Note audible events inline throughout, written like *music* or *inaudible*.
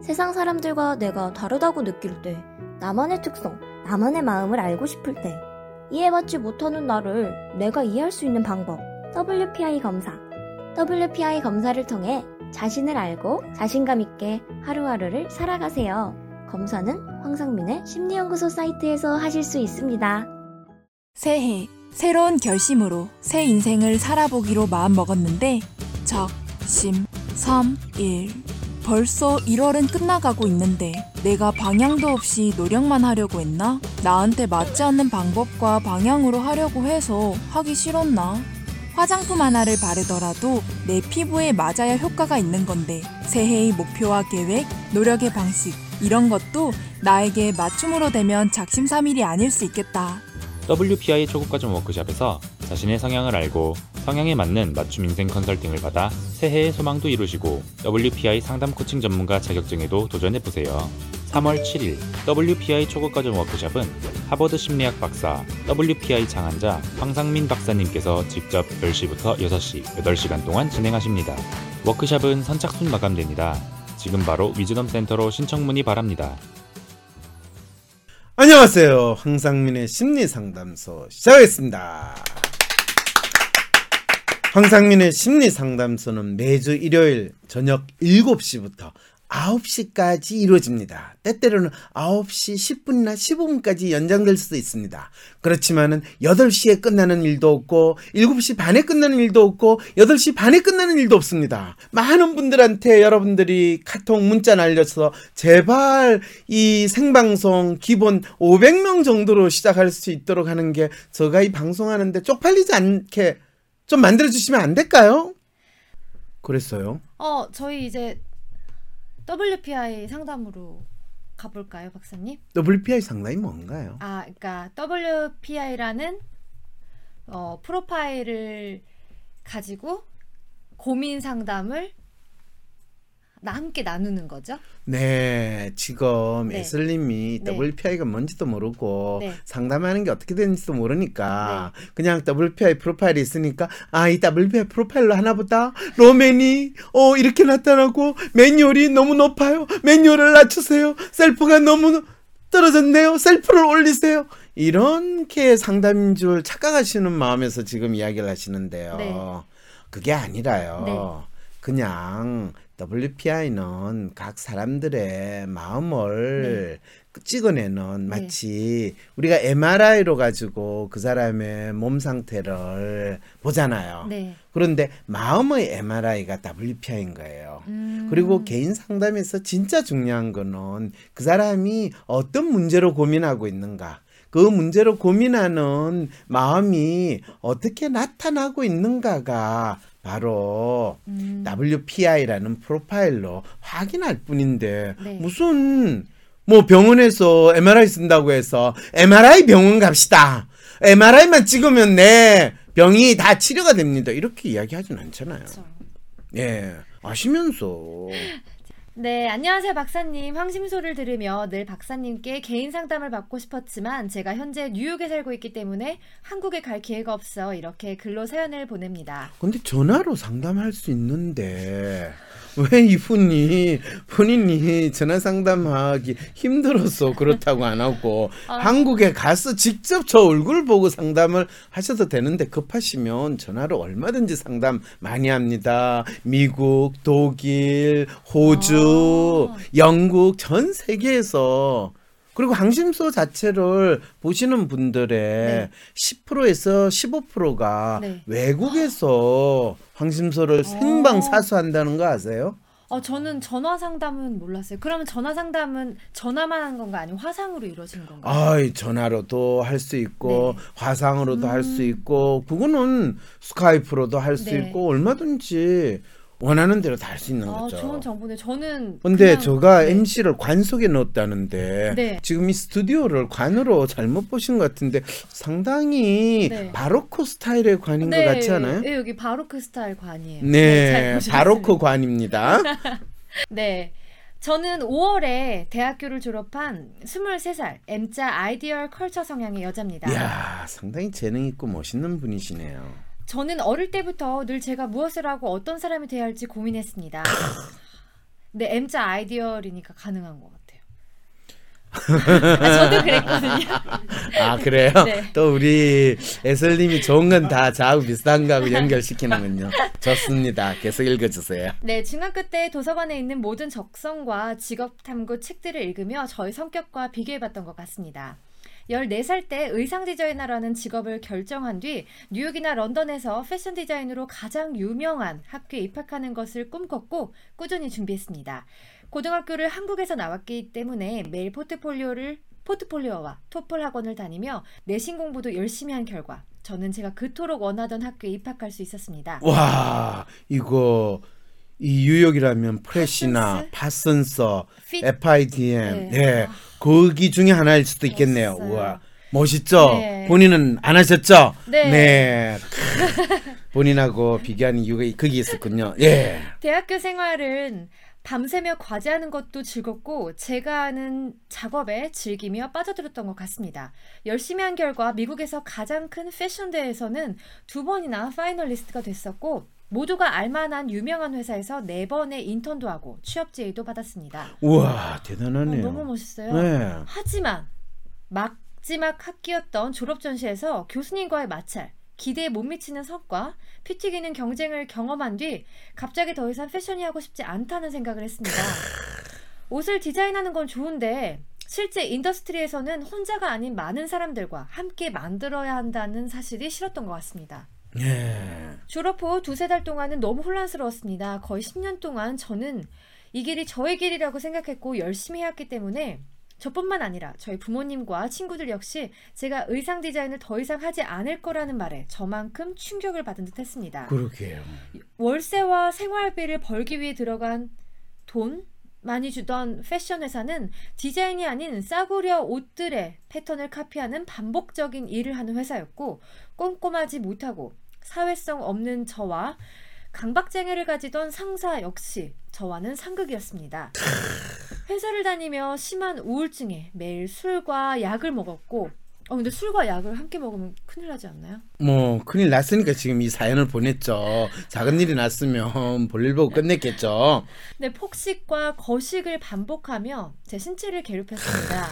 세상 사람들과 내가 다르다고 느낄 때, 나만의 특성, 나만의 마음을 알고 싶을 때, 이해받지 못하는 나를 내가 이해할 수 있는 방법, WPI 검사. WPI 검사를 통해 자신을 알고 자신감 있게 하루하루를 살아가세요. 검사는 황상민의 심리연구소 사이트에서 하실 수 있습니다. 새해, 새로운 결심으로 새 인생을 살아보기로 마음먹었는데, 적, 심, 삼, 일. 벌써 1월은 끝나가고 있는데 내가 방향도 없이 노력만 하려고 했나? 나한테 맞지 않는 방법과 방향으로 하려고 해서 하기 싫었나? 화장품 하나를 바르더라도 내 피부에 맞아야 효과가 있는 건데 새해의 목표와 계획, 노력의 방식 이런 것도 나에게 맞춤으로 되면 작심삼일이 아닐 수 있겠다. WPI 초급과정 워크샵에서 자신의 성향을 알고 성향에 맞는 맞춤 인생 컨설팅을 받아 새해의 소망도 이루시고 WPI 상담 코칭 전문가 자격증에도 도전해보세요. 3월 7일 WPI 초급과정 워크샵은 하버드 심리학 박사 WPI 창안자 황상민 박사님께서 직접 10시부터 6시 8시간 동안 진행하십니다. 워크샵은 선착순 마감됩니다. 지금 바로 위즈덤 센터로 신청 문의 바랍니다. 안녕하세요. 황상민의 심리 상담소 시작하겠습니다. 황상민의 심리 상담소는 매주 일요일 저녁 7시부터 9시까지 이루어집니다. 때때로는 9시 10분이나 15분까지 연장될 수도 있습니다. 그렇지만은 8시에 끝나는 일도 없고 7시 반에 끝나는 일도 없고 8시 반에 끝나는 일도 없습니다. 많은 분들한테 여러분들이 카톡 문자 날려서 제발 이 생방송 기본 500명 정도로 시작할 수 있도록 하는 게 제가 이 방송하는데 쪽팔리지 않게 좀 만들어 주시면 안 될까요? 그랬어요. 어, 저희 이제 WPI 상담으로 가볼까요, 박사님? WPI 상담이 뭔가요? 아, 그러니까 WPI라는 어, 프로파일을 가지고 고민 상담을 나 함께 나누는 거죠. 네, 지금 네. 에슬님이 네. WPI가 뭔지도 모르고 네. 상담하는 게 어떻게 되는지도 모르니까 그냥 WPI 프로파일이 있으니까 아, 이 WPI 프로파일로 하나보다 로맨이 어 이렇게 나타나고 매뉴얼이 너무 높아요. 매뉴얼을 낮추세요. 셀프가 너무 떨어졌네요. 셀프를 올리세요. 이렇게 상담인 줄 착각하시는 마음에서 지금 이야기를 하시는데요. 네. 그게 아니라요. 네. 그냥 WPI는 각 사람들의 마음을 찍어내는 마치 우리가 MRI로 가지고 그 사람의 몸 상태를 보잖아요. 네. 그런데 마음의 MRI가 WPI인 거예요. 음, 그리고 개인 상담에서 진짜 중요한 거는 그 사람이 어떤 문제로 고민하고 있는가. 그 문제로 고민하는 마음이 어떻게 나타나고 있는가가 바로 음, WPI라는 프로파일로 확인할 뿐인데 네. 무슨 뭐 병원에서 MRI 쓴다고 해서 MRI 병원 갑시다. MRI만 찍으면 내 병이 다 치료가 됩니다. 이렇게 이야기하진 않잖아요. 그렇죠. 예. 아시면서 네, 안녕하세요, 박사님. 황심소를 들으며 늘 박사님께 개인 상담을 받고 싶었지만 제가 현재 뉴욕에 살고 있기 때문에 한국에 갈 기회가 없어 이렇게 글로 사연을 보냅니다. 근데 전화로 상담할 수 있는데 왜 이분이 본인이 전화 상담하기 힘들어서 그렇다고 안 하고 아. 한국에 가서 직접 저 얼굴 보고 상담을 하셔도 되는데 급하시면 전화로 얼마든지 상담 많이 합니다. 미국, 독일, 호주, 아. 영국 전 세계에서 그리고 항심소 자체를 보시는 분들의 네. 10%에서 15%가 네. 외국에서 항심소를 생방 사수한다는 거 아세요? 어, 저는 전화 상담은 몰랐어요. 그러면 전화 상담은 전화만 한 건가 아니면 화상으로 이루어지는 건가요? 아이 전화로도 할 수 있고 네. 화상으로도 할수 음. 있고 그거는 스카이프로도 할수 네. 있고 얼마든지 원하는 대로 다 할 수 있는 아, 거죠. 좋은 정보네. 저는 근데 그냥- 제가 네. MC를 관 속에 넣었다는데 네. 지금 이 스튜디오를 관으로 잘못 보신 것 같은데 상당히 네. 바로크 스타일의 관인 네, 것 같지 않아요? 네, 여기 바로크 스타일 관이에요. 잘 네, 보셨습니다. 바로크 관입니다. *laughs* 네. 저는 5월에 대학교를 졸업한 23살 M자 ideal culture 성향의 여자입니다. 이야, 상당히 재능 있고 멋있는 분이시네요. 저는 어릴 때부터 늘 제가 무엇을 하고 어떤 사람이 되어야 할지 고민했습니다. 네, M자 ideal이니까 가능한 것 같아요. *laughs* 아, 저도 그랬거든요. 아 그래요? 네. 또 우리 애설님이 좋은 건 다 저하고 비슷한 거하고 연결시키는군요. 좋습니다. 계속 읽어주세요. 네, 중학교 때 도서관에 있는 모든 적성과 직업 탐구 책들을 읽으며 저의 성격과 비교해봤던 것 같습니다. 14살 때 의상 디자이너라는 직업을 결정한 뒤 뉴욕이나 런던에서 패션 디자인으로 가장 유명한 학교에 입학하는 것을 꿈꿨고 꾸준히 준비했습니다. 고등학교를 한국에서 나왔기 때문에 매일 포트폴리오를 포트폴리오와 토플 학원을 다니며 내신 공부도 열심히 한 결과 저는 제가 그토록 원하던 학교에 입학할 수 있었습니다. 와 이거 이 뉴욕이라면 프레시나 파슨스, 핏- FIDM, 네. 네. 거기 중에 하나일 수도 있겠네요. 멋있어요. 우와 멋있죠. 네. 본인은 안 하셨죠? 네. 본인하고 비교하는 이유가 거기 있었군요. 예. 대학교 생활은 밤새며 과제하는 것도 즐겁고 제가 하는 작업에 즐기며 빠져들었던 것 같습니다. 열심히 한 결과 미국에서 가장 큰 패션 대회에서는 두 번이나 파이널리스트가 됐었고 모두가 알만한 유명한 회사에서 네 번의 인턴도 하고 취업 제의도 받았습니다. 우와 어, 대단하네요. 너무 멋있어요. 네. 하지만 마지막 학기였던 졸업 전시에서 교수님과의 마찰, 기대에 못 미치는 성과, 피 튀기는 경쟁을 경험한 뒤 갑자기 더 이상 패션이 하고 싶지 않다는 생각을 했습니다. 옷을 디자인하는 건 좋은데 실제 industry에서는 혼자가 아닌 많은 사람들과 함께 만들어야 한다는 사실이 싫었던 것 같습니다. 예. 졸업 후 두세 달 동안은 너무 혼란스러웠습니다. 거의 10년 동안 저는 이 길이 저의 길이라고 생각했고 열심히 해왔기 때문에 저뿐만 아니라 저희 부모님과 친구들 역시 제가 의상 디자인을 더 이상 하지 않을 거라는 말에 저만큼 충격을 받은 듯 했습니다. 그러게요. 월세와 생활비를 벌기 위해 들어간 돈 많이 주던 패션 회사는 디자인이 아닌 싸구려 옷들의 패턴을 카피하는 반복적인 일을 하는 회사였고 꼼꼼하지 못하고 사회성 없는 저와 강박장애를 가지던 상사 역시 저와는 상극이었습니다. 회사를 다니며 심한 우울증에 매일 술과 약을 먹었고 어 근데 술과 약을 함께 먹으면 큰일 나지 않나요? 뭐 큰일 났으니까 지금 이 사연을 보냈죠. 작은 일이 났으면 볼일 보고 끝냈겠죠. 네, 폭식과 거식을 반복하며 제 신체를 괴롭혔습니다.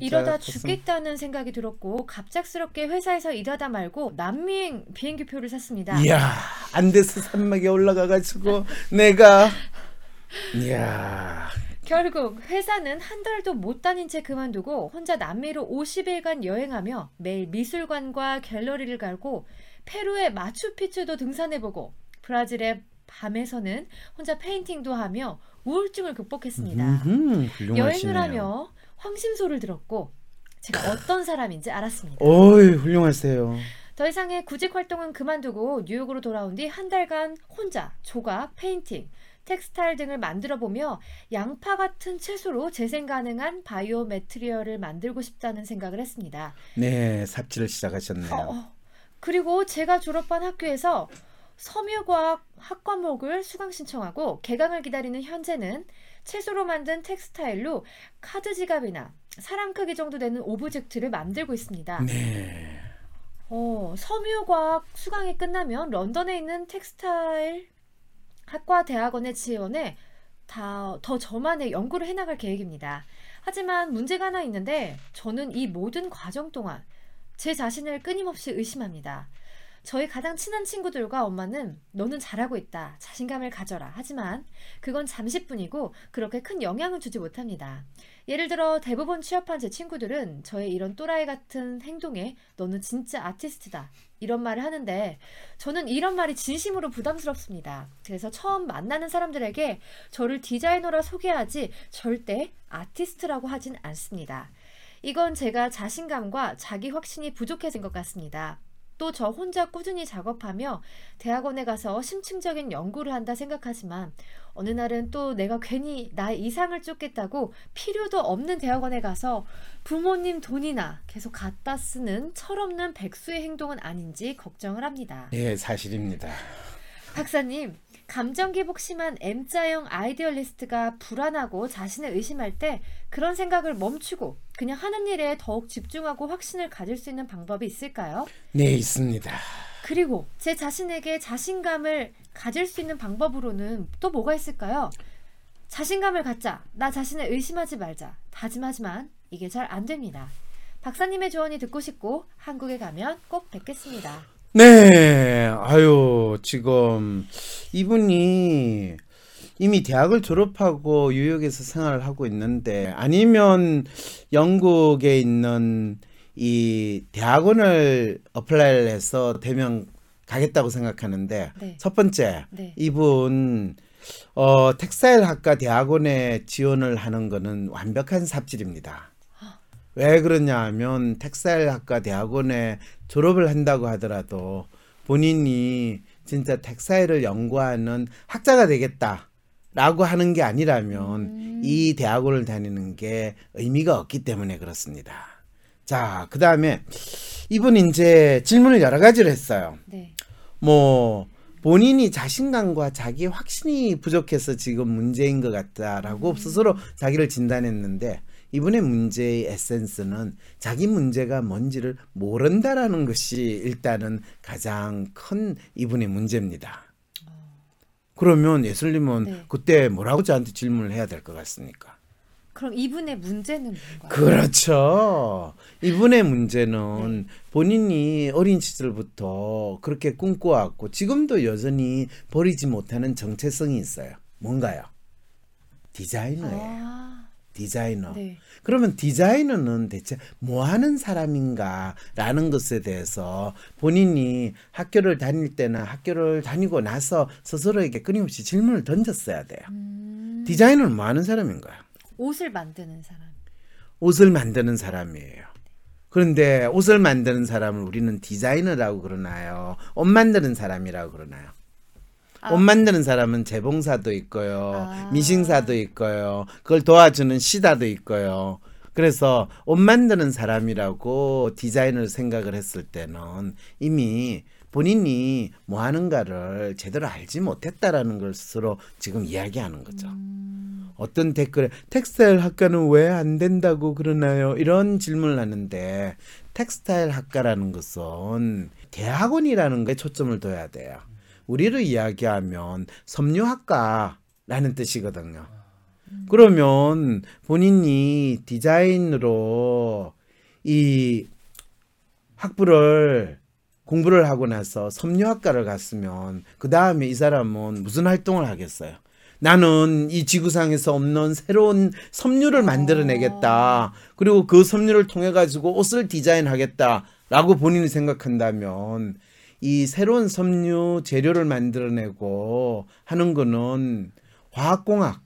이러다 죽겠다는 생각이 들었고 갑작스럽게 회사에서 일하다 말고 남미행 비행기표를 샀습니다. 이야 안데스 산맥에 올라가가지고 내가 이야 결국 회사는 한 달도 못 다닌 채 그만두고 혼자 남미로 50일간 여행하며 매일 미술관과 갤러리를 가고 페루의 마추픽추도 등산해보고 브라질의 밤에서는 혼자 painting도 하며 우울증을 극복했습니다. 음흠. 여행을 하며 황심소를 들었고 제가 어떤 사람인지 알았습니다. 어이 훌륭하세요. 더 이상의 구직 활동은 그만두고 뉴욕으로 돌아온 뒤 한 달간 혼자 조각, painting, textile 등을 만들어 보며 양파 같은 채소로 재생 가능한 bio material을 만들고 싶다는 생각을 했습니다. 네 삽질을 시작하셨네요. 어, 어. 그리고 제가 졸업한 학교에서 섬유과학 학과목을 수강 신청하고 개강을 기다리는 현재는 채소로 만든 textile로 카드 지갑이나 사람 크기 정도 되는 object를 만들고 있습니다. 네. 어, 섬유과학 수강이 끝나면 런던에 있는 textile 학과 대학원에 지원해 다, 더 저만의 연구를 해나갈 계획입니다. 하지만 문제가 하나 있는데 저는 이 모든 과정 동안 제 자신을 끊임없이 의심합니다. 저희 가장 친한 친구들과 엄마는 너는 잘하고 있다. 자신감을 가져라. 하지만 그건 잠시뿐이고 그렇게 큰 영향을 주지 못합니다. 예를 들어 대부분 취업한 제 친구들은 저의 이런 또라이 같은 행동에 너는 진짜 아티스트다. 이런 말을 하는데 저는 이런 말이 진심으로 부담스럽습니다. 그래서 처음 만나는 사람들에게 저를 디자이너라 소개하지 절대 아티스트라고 하진 않습니다. 이건 제가 자신감과 자기 확신이 부족해진 것 같습니다. 또 저 혼자 꾸준히 작업하며 대학원에 가서 심층적인 연구를 한다 생각하지만 어느 날은 또 내가 괜히 나의 이상을 쫓겠다고 필요도 없는 대학원에 가서 부모님 돈이나 계속 갖다 쓰는 철없는 백수의 행동은 아닌지 걱정을 합니다. 네 사실입니다. 박사님, 감정 기복 심한 M자형 아이디얼리스트가 불안하고 자신을 의심할 때 그런 생각을 멈추고 그냥 하는 일에 더욱 집중하고 확신을 가질 수 있는 방법이 있을까요? 네 있습니다. 그리고 제 자신에게 자신감을 가질 수 있는 방법으로는 또 뭐가 있을까요? 자신감을 갖자. 나 자신을 의심하지 말자. 다짐하지만 이게 잘 안 됩니다. 박사님의 조언이 듣고 싶고 한국에 가면 꼭 뵙겠습니다. 네, 아유, 지금 이분이 이미 대학을 졸업하고 뉴욕에서 생활을 하고 있는데 아니면 영국에 있는 이 대학원을 apply를 해서 대명 가겠다고 생각하는데 네. 첫 번째 네. 이분 어 textile 학과 대학원에 지원을 하는 거는 완벽한 삽질입니다. 왜 그러냐 하면 텍사일 학과 대학원에 졸업을 한다고 하더라도 본인이 진짜 텍사일을 연구하는 학자가 되겠다라고 하는 게 아니라면 음. 이 대학원을 다니는 게 의미가 없기 때문에 그렇습니다. 자, 그 다음에 이분 이제 질문을 여러 가지를 했어요. 네. 뭐 본인이 자신감과 자기 확신이 부족해서 지금 문제인 것 같다라고 스스로 자기를 진단했는데 이분의 문제의 에센스는 자기 문제가 뭔지를 모른다라는 것이 일단은 가장 큰 이분의 문제입니다. 그러면 예슬님은 네. 그때 뭐라고 저한테 질문을 해야 될 것 같습니까? 그럼 이분의 문제는 뭔가요? 그렇죠. 이분의 문제는 본인이 어린 시절부터 그렇게 꿈꿔왔고 지금도 여전히 버리지 못하는 정체성이 있어요. 뭔가요? 디자이너예요. 아, 디자이너. 네. 그러면 디자이너는 대체 뭐 하는 사람인가라는 것에 대해서 본인이 학교를 다닐 때나 학교를 다니고 나서 스스로에게 끊임없이 질문을 던졌어야 돼요. 음, 디자이너는 뭐 하는 사람인가요? 옷을 만드는 사람. 옷을 만드는 사람이에요. 그런데 옷을 만드는 사람을 우리는 디자이너라고 그러나요? 옷 만드는 사람이라고 그러나요? 아. 옷 만드는 사람은 재봉사도 있고요. 아. 미싱사도 있고요. 그걸 도와주는 시다도 있고요. 그래서 옷 만드는 사람이라고 디자인을 생각을 했을 때는 이미 본인이 뭐 하는가를 제대로 알지 못했다라는 걸 스스로 지금 이야기하는 거죠. 어떤 댓글에 텍스타일 학과는 왜 안 된다고 그러나요? 이런 질문을 하는데 텍스타일 학과라는 것은 대학원이라는 거에 초점을 둬야 돼요. 우리를 이야기하면 섬유학과라는 뜻이거든요. 그러면 본인이 디자인으로 이 학부를 공부를 하고 나서 섬유학과를 갔으면 그 다음에 이 사람은 무슨 활동을 하겠어요? 나는 이 지구상에서 없는 새로운 섬유를 만들어내겠다. 그리고 그 섬유를 통해 가지고 옷을 디자인하겠다라고 본인이 생각한다면 이 새로운 섬유 재료를 만들어내고 하는 거는 화학공학,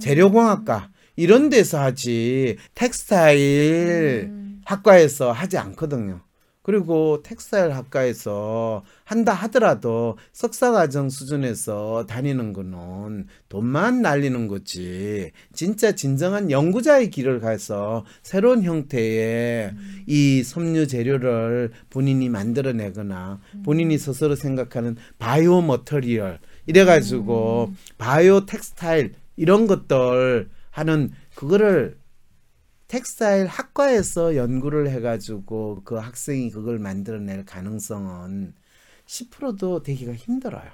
재료공학과 이런 데서 하지 텍스타일 음. 학과에서 하지 않거든요. 그리고 텍스타일 학과에서 한다 하더라도 석사과정 수준에서 다니는 거는 돈만 날리는 거지. 진짜 진정한 연구자의 길을 가서 새로운 형태의 이 섬유 재료를 본인이 만들어내거나 본인이 스스로 생각하는 bio material 이래가지고 bio textile 이런 것들 하는 그거를 textile 학과에서 연구를 해가지고 그 학생이 그걸 만들어낼 가능성은 10%도 되기가 힘들어요.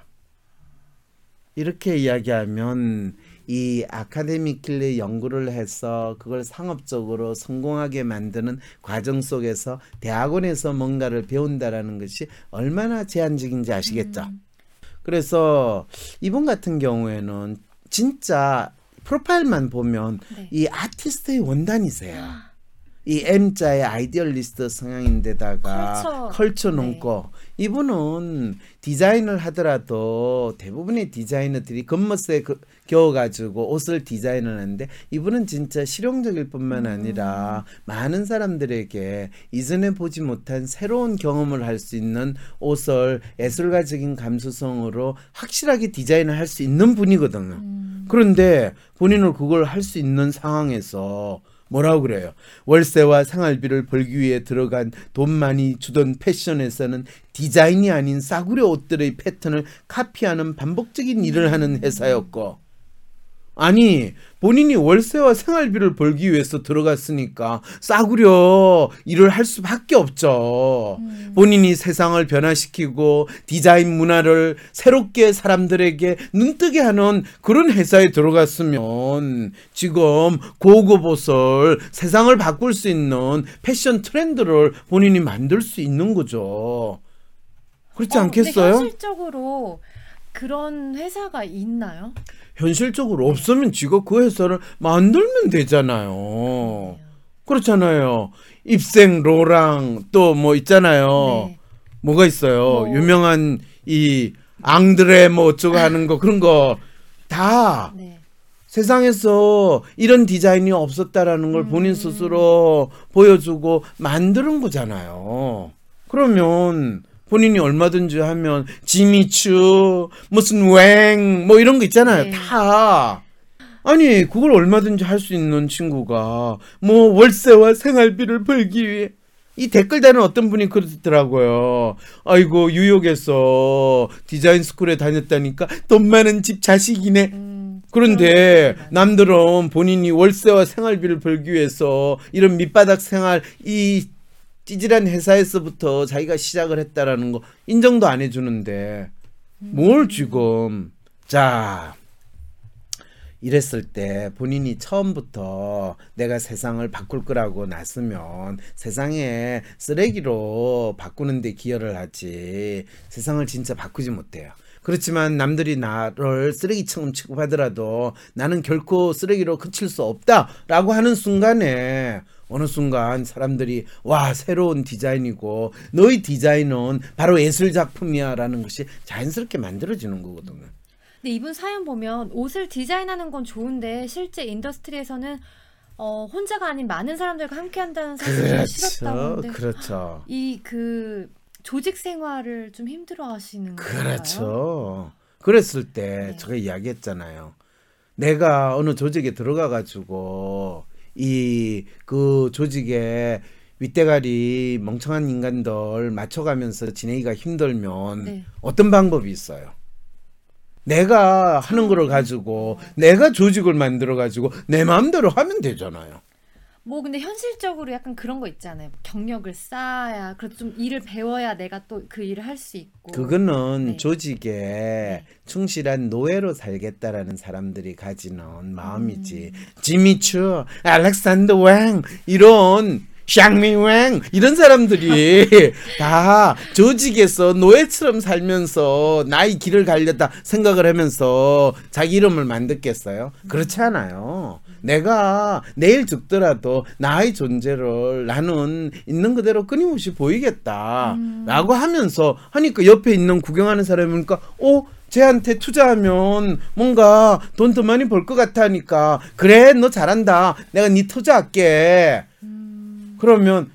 이렇게 이야기하면 이 academic 길의 연구를 해서 그걸 상업적으로 성공하게 만드는 과정 속에서 대학원에서 뭔가를 배운다라는 것이 얼마나 제한적인지 아시겠죠? 그래서 이분 같은 경우에는 진짜 profile만 보면 네. 이 아티스트의 원단이세요. 이 M자의 idealist 성향인데다가 culture. culture 네. 논거 이분은 디자인을 하더라도 대부분의 디자이너들이 겉멋에 그- 겨워가지고 옷을 디자인을 하는데 이분은 진짜 실용적일 뿐만 아니라 많은 사람들에게 이전에 보지 못한 새로운 경험을 할 수 있는 옷을 예술가적인 감수성으로 확실하게 디자인을 할 수 있는 분이거든요. 그런데 본인은 그걸 할 수 있는 상황에서 뭐라고 그래요? 월세와 생활비를 벌기 위해 들어간 돈 많이 주던 패션에서는 디자인이 아닌 싸구려 옷들의 패턴을 카피하는 반복적인 일을 하는 회사였고 아니 본인이 월세와 생활비를 벌기 위해서 들어갔으니까 싸구려 일을 할 수밖에 없죠. 음. 본인이 세상을 변화시키고 디자인 문화를 새롭게 사람들에게 눈뜨게 하는 그런 회사에 들어갔으면 지금 고급 옷을 세상을 바꿀 수 있는 패션 트렌드를 본인이 만들 수 있는 거죠. 그렇지 어, 않겠어요? 현실적으로 그런 회사가 있나요? 현실적으로 없으면 지가 그 회사를 만들면 되잖아요. 그렇잖아요. 입생 로랑 또 뭐 있잖아요. 네. 뭐가 있어요? 뭐. 유명한 이 앙드레 뭐 어쩌고 하는 거 그런 거다 네. 세상에서 이런 디자인이 없었다라는 걸 음. 본인 스스로 보여주고 만드는 거잖아요. 그러면 본인이 얼마든지 하면 지미추 무슨 웽 뭐 이런 거 있잖아요. 네. 다 아니 그걸 얼마든지 할 수 있는 친구가 뭐 월세와 생활비를 벌기 위해 이 댓글 다는 어떤 분이 그러더라고요. 아이고 뉴욕에서 디자인 스쿨에 다녔다니까 돈 많은 집 자식이네. 음, 그런데 남들은 본인이 월세와 생활비를 벌기 위해서 이런 밑바닥 생활 이 찌질한 회사에서부터 자기가 시작을 했다라는 거 인정도 안 해주는데 뭘 지금 자 이랬을 때 본인이 처음부터 내가 세상을 바꿀 거라고 났으면 세상에 쓰레기로 바꾸는데 기여를 하지 세상을 진짜 바꾸지 못해요. 그렇지만 남들이 나를 쓰레기처럼 취급하더라도 나는 결코 쓰레기로 그칠 수 없다라고 하는 순간에 어느 순간 사람들이 와 새로운 디자인이고 너의 디자인은 바로 예술 작품이야라는 것이 자연스럽게 만들어지는 거거든요. 근데 이분 사연 보면 옷을 디자인하는 건 좋은데 실제 인더스트리에서는 어, 혼자가 아닌 많은 사람들과 함께 한다는 사실이 싫었다고 그렇죠, 하는데 그렇죠. 이 그 조직 생활을 좀 힘들어 하시는 건가요? 그렇죠. 그랬을 때 네. 제가 이야기했잖아요. 내가 어느 조직에 들어가 가지고 이 그 조직에 윗대가리 멍청한 인간들 맞춰가면서 지내기가 힘들면 네. 어떤 방법이 있어요? 내가 하는 거를 가지고 내가 조직을 만들어 가지고 내 마음대로 하면 되잖아요. 뭐 근데 현실적으로 약간 그런 거 있잖아요. 경력을 쌓아야 그래도 좀 일을 배워야 내가 또 그 일을 할 수 있고. 그거는 네. 조직에 충실한 노예로 살겠다라는 사람들이 가지는 마음이지. 지미추, 알렉산더 왕 이런 샹미 왕 이런 사람들이 *laughs* 다 조직에서 노예처럼 살면서 나의 길을 가려다 생각을 하면서 자기 이름을 만들겠어요? 그렇지 않아요. 내가 내일 죽더라도 나의 존재를 나는 있는 그대로 끊임없이 보이겠다라고 하면서 하니까 옆에 있는 구경하는 사람이 보니까 어 쟤한테 투자하면 뭔가 돈 더 많이 벌 것 같아 하니까. 그래 너 잘한다. 내가 네 투자할게. 그러면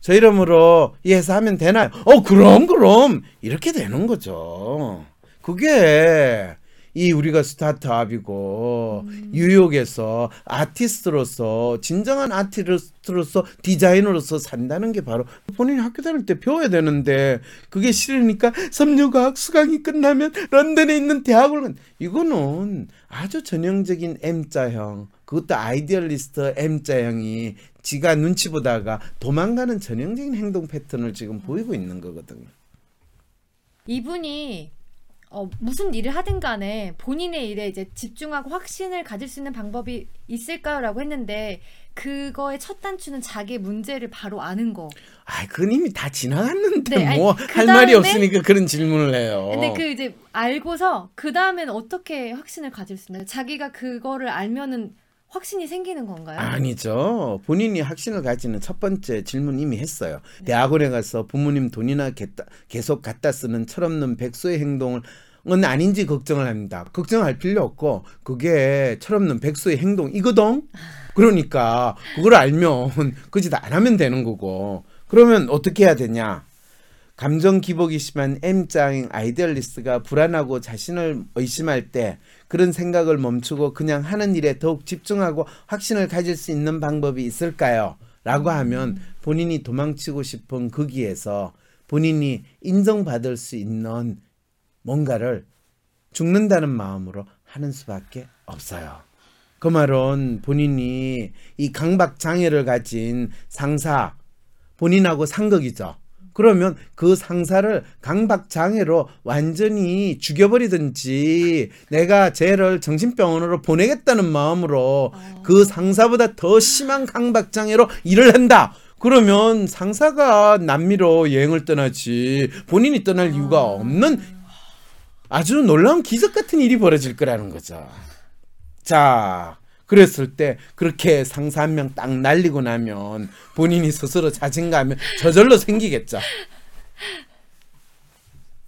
저 이름으로 이 회사 하면 되나요? 어 그럼 그럼. 이렇게 되는 거죠. 그게 이 우리가 스타트업이고 뉴욕에서 아티스트로서 진정한 아티스트로서 디자이너로서 산다는 게 바로 본인이 학교 다닐 때 배워야 되는데 그게 싫으니까 섬유과학 수강이 끝나면 런던에 있는 대학을 간- 이거는 아주 전형적인 M자형 그것도 idealist M자형이 지가 눈치 보다가 도망가는 전형적인 행동 패턴을 지금 보이고 있는 거거든요. 이분이 어, 무슨 일을 하든 간에 본인의 일에 이제 집중하고 확신을 가질 수 있는 방법이 있을까요라고 했는데 그거의 첫 단추는 자기의 문제를 바로 아는 거. 아, 그건 이미 다 지나갔는데 네, 아니, 뭐그할 말이 없으니까 그런 질문을 해요. 근데 그 이제 알고서 그 다음에는 어떻게 확신을 가질 수 있나요? 자기가 그거를 알면은 확신이 생기는 건가요? 아니죠. 본인이 확신을 가지는 첫 번째 질문 이미 했어요. 네. 대학원에 가서 부모님 돈이나 겠다- 계속 갖다 쓰는 철없는 백수의 행동을 은 아닌지 걱정을 합니다. 걱정할 필요 없고 그게 철없는 백수의 행동 이거든. 그러니까 그걸 알면 *laughs* 그 짓 안 하면 되는 거고. 그러면 어떻게 해야 되냐? 감정 기복이 심한 M자인 아이디얼리스트가 불안하고 자신을 의심할 때 그런 생각을 멈추고 그냥 하는 일에 더욱 집중하고 확신을 가질 수 있는 방법이 있을까요? 라고 하면 본인이 도망치고 싶은 거기에서 본인이 인정받을 수 있는 뭔가를 죽는다는 마음으로 하는 수밖에 없어요. 그 말은 본인이 이 강박 장애를 가진 상사 본인하고 상극이죠. 그러면 그 상사를 강박 장애로 완전히 죽여버리든지 내가 쟤를 정신병원으로 보내겠다는 마음으로 그 상사보다 더 심한 강박 장애로 일을 한다. 그러면 상사가 남미로 여행을 떠나지 본인이 떠날 이유가 없는 아주 놀라운 기적 같은 일이 벌어질 거라는 거죠. 자, 그랬을 때 그렇게 상사 한 명 딱 날리고 나면 본인이 스스로 자신감이 저절로 생기겠죠.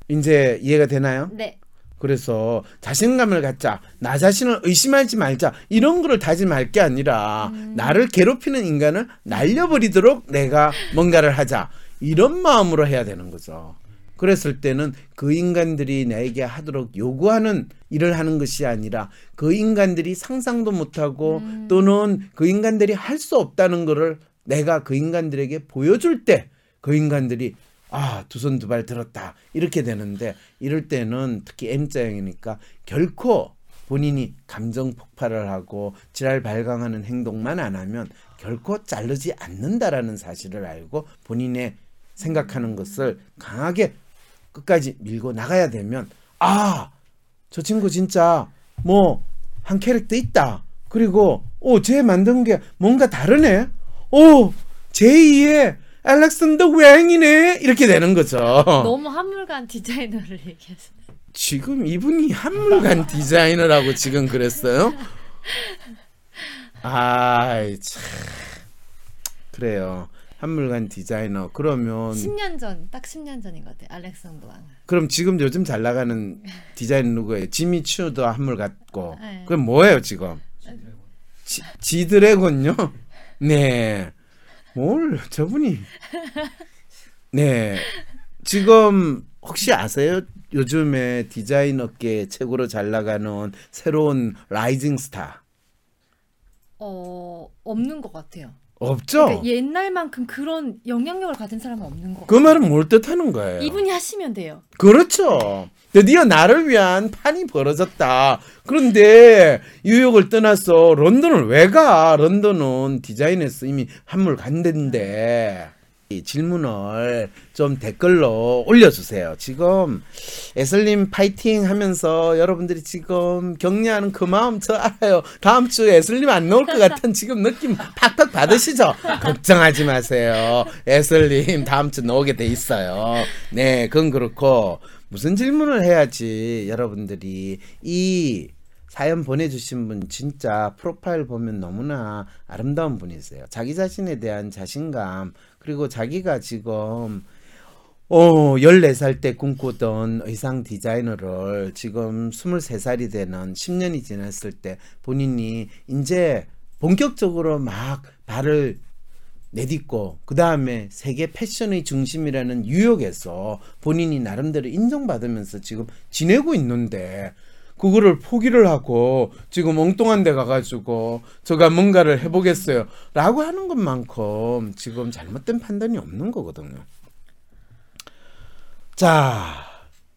이제 이해가 되나요? 네. 그래서 자신감을 갖자. 나 자신을 의심하지 말자. 이런 거를 다짐할 게 아니라 나를 괴롭히는 인간을 날려버리도록 내가 뭔가를 하자. 이런 마음으로 해야 되는 거죠. 그랬을 때는 그 인간들이 나에게 하도록 요구하는 일을 하는 것이 아니라 그 인간들이 상상도 못하고 또는 그 인간들이 할 수 없다는 거를 내가 그 인간들에게 보여줄 때 그 인간들이 아, 두 손 두 발 들었다. 이렇게 되는데 이럴 때는 특히 M자형이니까 결코 본인이 감정 폭발을 하고 지랄 발광하는 행동만 안 하면 결코 자르지 않는다라는 사실을 알고 본인의 생각하는 것을 강하게 끝까지 밀고 나가야 되면 아, 저 친구 진짜 뭐 한 캐릭터 있다. 그리고 오, 쟤 만든 게 뭔가 다르네. 오, 제2의 알렉산더 웽이네. 이렇게 되는 거죠. 너무 한물간 디자이너를 얘기하시네. 지금 이분이 한물간 디자이너라고 지금 그랬어요? *laughs* 아이 참 그래요. 한물간 디자이너 그러면 10년 전, 딱 10년 전인 것 같아요. 알렉산더 왕. 그럼 지금 요즘 잘 나가는 디자인 누구예요? 지미 추도 한물 갔고 네. 그럼 뭐예요 지금? 지, 지드래곤요? 네. 뭘 저분이 네 지금 혹시 아세요? 요즘에 디자인 업계 최고로 잘 나가는 새로운 rising star 어, 없는 것 같아요. 없죠? 그러니까 옛날만큼 그런 영향력을 가진 사람은 없는 것 그. 말은 뭘 뜻하는 거예요? 이분이 하시면 돼요. 그렇죠. 드디어 나를 위한 판이 벌어졌다. 그런데 뉴욕을 떠나서 런던을 왜 가? 런던은 디자인에서 이미 한물 이 질문을 좀 댓글로 올려주세요. 지금 에슬님 파이팅 하면서 여러분들이 지금 격려하는 그 마음 저 알아요. 다음 주에 에슬님 안 나올 것 같은 지금 느낌 팍팍 받으시죠? 걱정하지 마세요. 에슬님 다음 주 나오게 돼 있어요. 네, 그건 그렇고 무슨 질문을 해야지 여러분들이 이 사연 보내주신 분 진짜 프로파일 보면 너무나 아름다운 분이세요. 자기 자신에 대한 자신감 그리고 자기가 지금 어, 14살 때 꿈꾸던 의상 디자이너를 지금 23살이 되는 10년이 지났을 때 본인이 이제 본격적으로 막 발을 내딛고 그 다음에 세계 패션의 중심이라는 뉴욕에서 본인이 나름대로 인정받으면서 지금 지내고 있는데 그거를 포기를 하고 지금 엉뚱한 데 가가지고 제가 뭔가를 해보겠어요. 라고 하는 것만큼 지금 잘못된 판단이 없는 거거든요. 자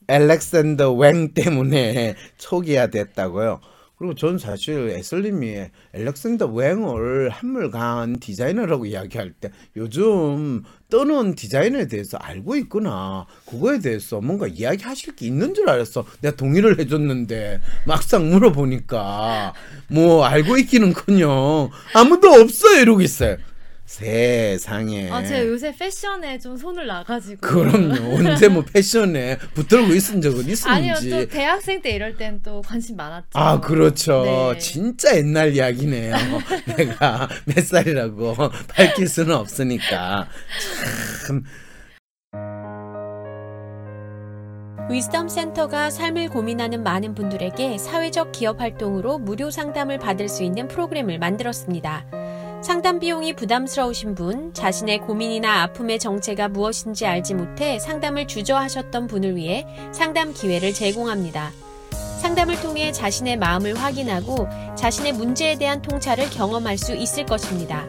알렉산더 웽 때문에 *laughs* 초기화 됐다고요 그리고 전 사실 에슬님이 알렉산더 웽을 한물간 디자이너라고 이야기할 때 요즘 떠는 디자이너에 대해서 알고 있구나. 그거에 대해서 뭔가 이야기하실 게 있는 줄 알았어. 내가 동의를 해줬는데 막상 물어보니까 뭐 알고 있기는커녕 아무도 없어요 이러고 있어요. 세상에. 아, 제가 요새 패션에 좀 손을 놔가지고. 그럼요. 언제 뭐 패션에 붙들고 있은 적은 있었는지. 아니요, 또 대학생 때 이럴 땐 또 관심 많았죠. 아, 그렇죠. 네. 진짜 옛날 이야기네요. *laughs* 내가 몇 살이라고 밝힐 수는 없으니까. 참. 위즈덤 센터가 삶을 고민하는 많은 분들에게 사회적 기업 활동으로 무료 상담을 받을 수 있는 프로그램을 만들었습니다. 상담 비용이 부담스러우신 분, 자신의 고민이나 아픔의 정체가 무엇인지 알지 못해 상담을 주저하셨던 분을 위해 상담 기회를 제공합니다. 상담을 통해 자신의 마음을 확인하고 자신의 문제에 대한 통찰을 경험할 수 있을 것입니다.